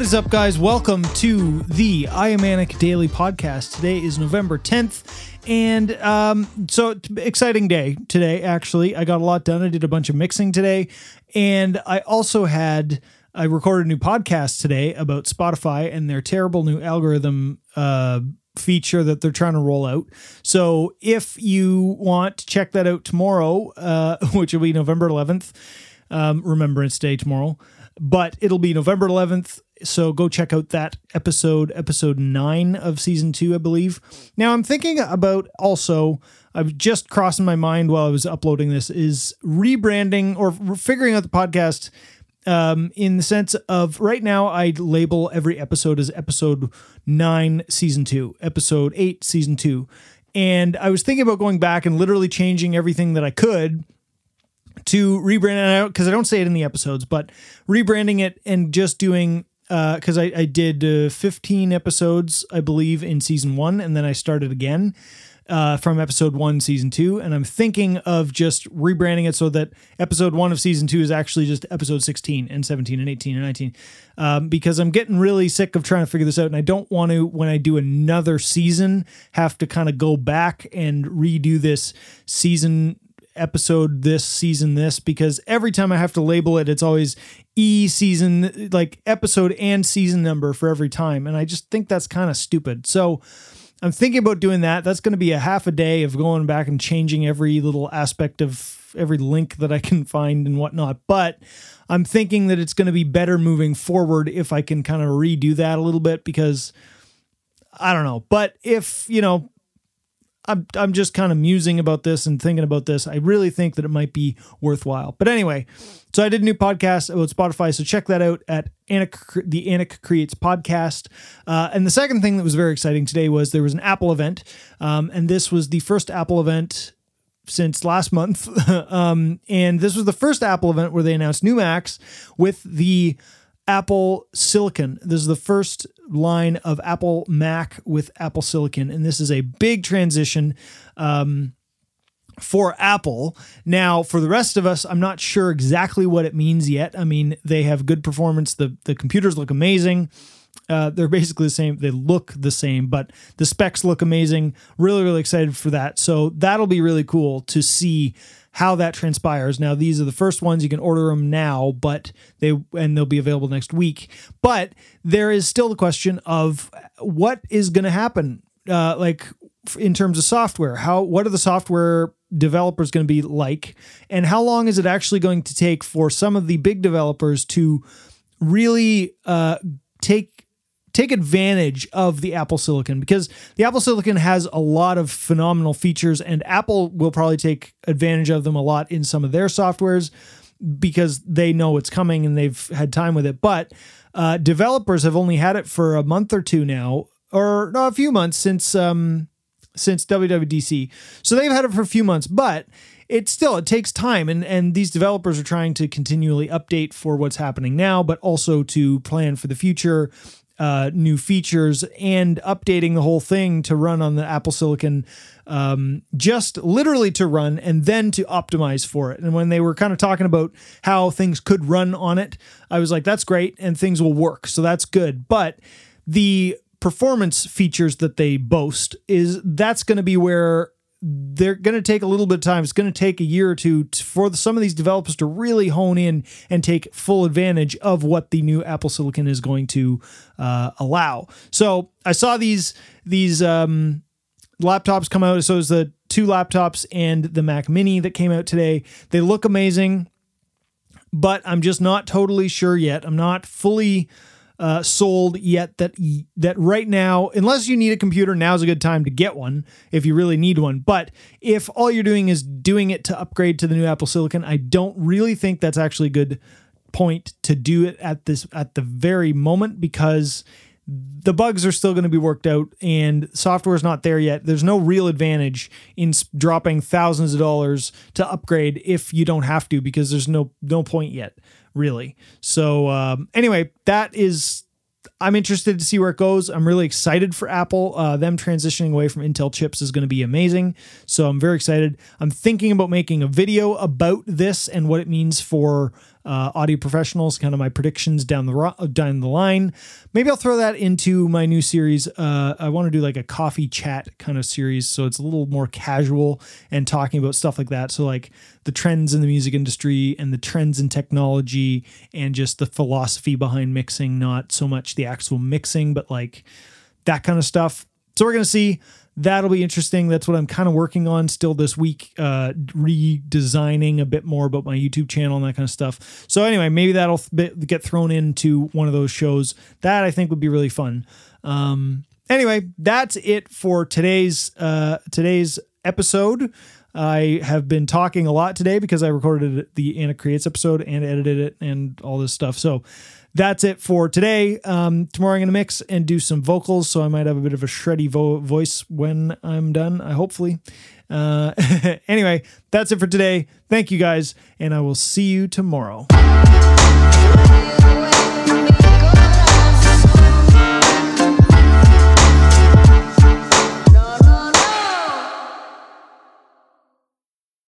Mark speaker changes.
Speaker 1: What is up, guys? Welcome to the I Am Manic Daily Podcast. Today is November 10th, and um, so exciting day today, actually. I got a lot done. I did a bunch of mixing today, and I also had. I recorded a new podcast today about Spotify and their terrible new algorithm uh, feature that they're trying to roll out. So if you want to check that out tomorrow, uh, which will be November 11th, um, Remembrance Day tomorrow, but it'll be November 11th. So go check out that episode, episode nine of season two, I believe. Now I'm thinking about also, I've just crossing my mind while I was uploading this, is rebranding or figuring out the podcast um, in the sense of right now I label every episode as episode nine, season two, episode eight, season two. And I was thinking about going back and literally changing everything that I could to rebrand it out because I don't say it in the episodes, but rebranding it and just doing because uh, I, I did uh, 15 episodes, I believe, in season one, and then I started again uh, from episode one, season two. And I'm thinking of just rebranding it so that episode one of season two is actually just episode 16 and 17 and 18 and 19. Um, because I'm getting really sick of trying to figure this out. And I don't want to, when I do another season, have to kind of go back and redo this season episode this season this because every time I have to label it, it's always E season, like episode and season number for every time. And I just think that's kind of stupid. So I'm thinking about doing that. That's going to be a half a day of going back and changing every little aspect of every link that I can find and whatnot. But I'm thinking that it's going to be better moving forward if I can kind of redo that a little bit because I don't know. But if, you know, I'm I'm just kind of musing about this and thinking about this. I really think that it might be worthwhile. But anyway, so I did a new podcast about Spotify, so check that out at Anik, the Anik Creates podcast. Uh, and the second thing that was very exciting today was there was an Apple event, um, and this was the first Apple event since last month. um, and this was the first Apple event where they announced new Macs with the Apple Silicon. This is the first line of Apple Mac with Apple Silicon, and this is a big transition. Um, for Apple. Now, for the rest of us, I'm not sure exactly what it means yet. I mean, they have good performance. The the computers look amazing. Uh, they're basically the same. They look the same, but the specs look amazing. Really, really excited for that. So that'll be really cool to see how that transpires. Now, these are the first ones you can order them now, but they and they'll be available next week. But there is still the question of what is going to happen, uh, like in terms of software. How what are the software developers going to be like, and how long is it actually going to take for some of the big developers to really uh, take take advantage of the Apple Silicon because the Apple Silicon has a lot of phenomenal features, and Apple will probably take advantage of them a lot in some of their softwares because they know it's coming and they've had time with it. But uh, developers have only had it for a month or two now, or no, a few months since um, since WWDC. So they've had it for a few months, but it still it takes time and and these developers are trying to continually update for what's happening now but also to plan for the future uh, new features and updating the whole thing to run on the Apple Silicon, um, just literally to run and then to optimize for it. And when they were kind of talking about how things could run on it, I was like, that's great and things will work. So that's good. But the performance features that they boast is that's going to be where they're going to take a little bit of time. It's going to take a year or two for some of these developers to really hone in and take full advantage of what the new Apple Silicon is going to uh, allow. So I saw these these um, laptops come out. So it's the two laptops and the Mac Mini that came out today. They look amazing, but I'm just not totally sure yet. I'm not fully uh, sold yet that that right now, unless you need a computer, now's a good time to get one if you really need one. But if all you're doing is doing it to upgrade to the new Apple Silicon, I don't really think that's actually a good point to do it at this at the very moment because the bugs are still going to be worked out and software is not there yet. There's no real advantage in dropping thousands of dollars to upgrade if you don't have to because there's no no point yet really. So um, anyway, that is. I'm interested to see where it goes. I'm really excited for Apple. Uh, them transitioning away from Intel chips is going to be amazing. So I'm very excited. I'm thinking about making a video about this and what it means for uh, audio professionals, kind of my predictions down the ro- down the line. Maybe I'll throw that into my new series. Uh, I want to do like a coffee chat kind of series, so it's a little more casual and talking about stuff like that. So like the trends in the music industry and the trends in technology and just the philosophy behind mixing, not so much the actual mixing, but like that kind of stuff. So we're gonna see that'll be interesting. That's what I'm kind of working on still this week, uh, redesigning a bit more about my YouTube channel and that kind of stuff. So anyway, maybe that'll get thrown into one of those shows. That I think would be really fun. Um, anyway, that's it for today's uh, today's episode. I have been talking a lot today because I recorded the Anik Creates episode and edited it and all this stuff. So that's it for today. Um, tomorrow I'm going to mix and do some vocals, so I might have a bit of a shreddy vo- voice when I'm done, I hopefully. Uh, anyway, that's it for today. Thank you guys, and I will see you tomorrow.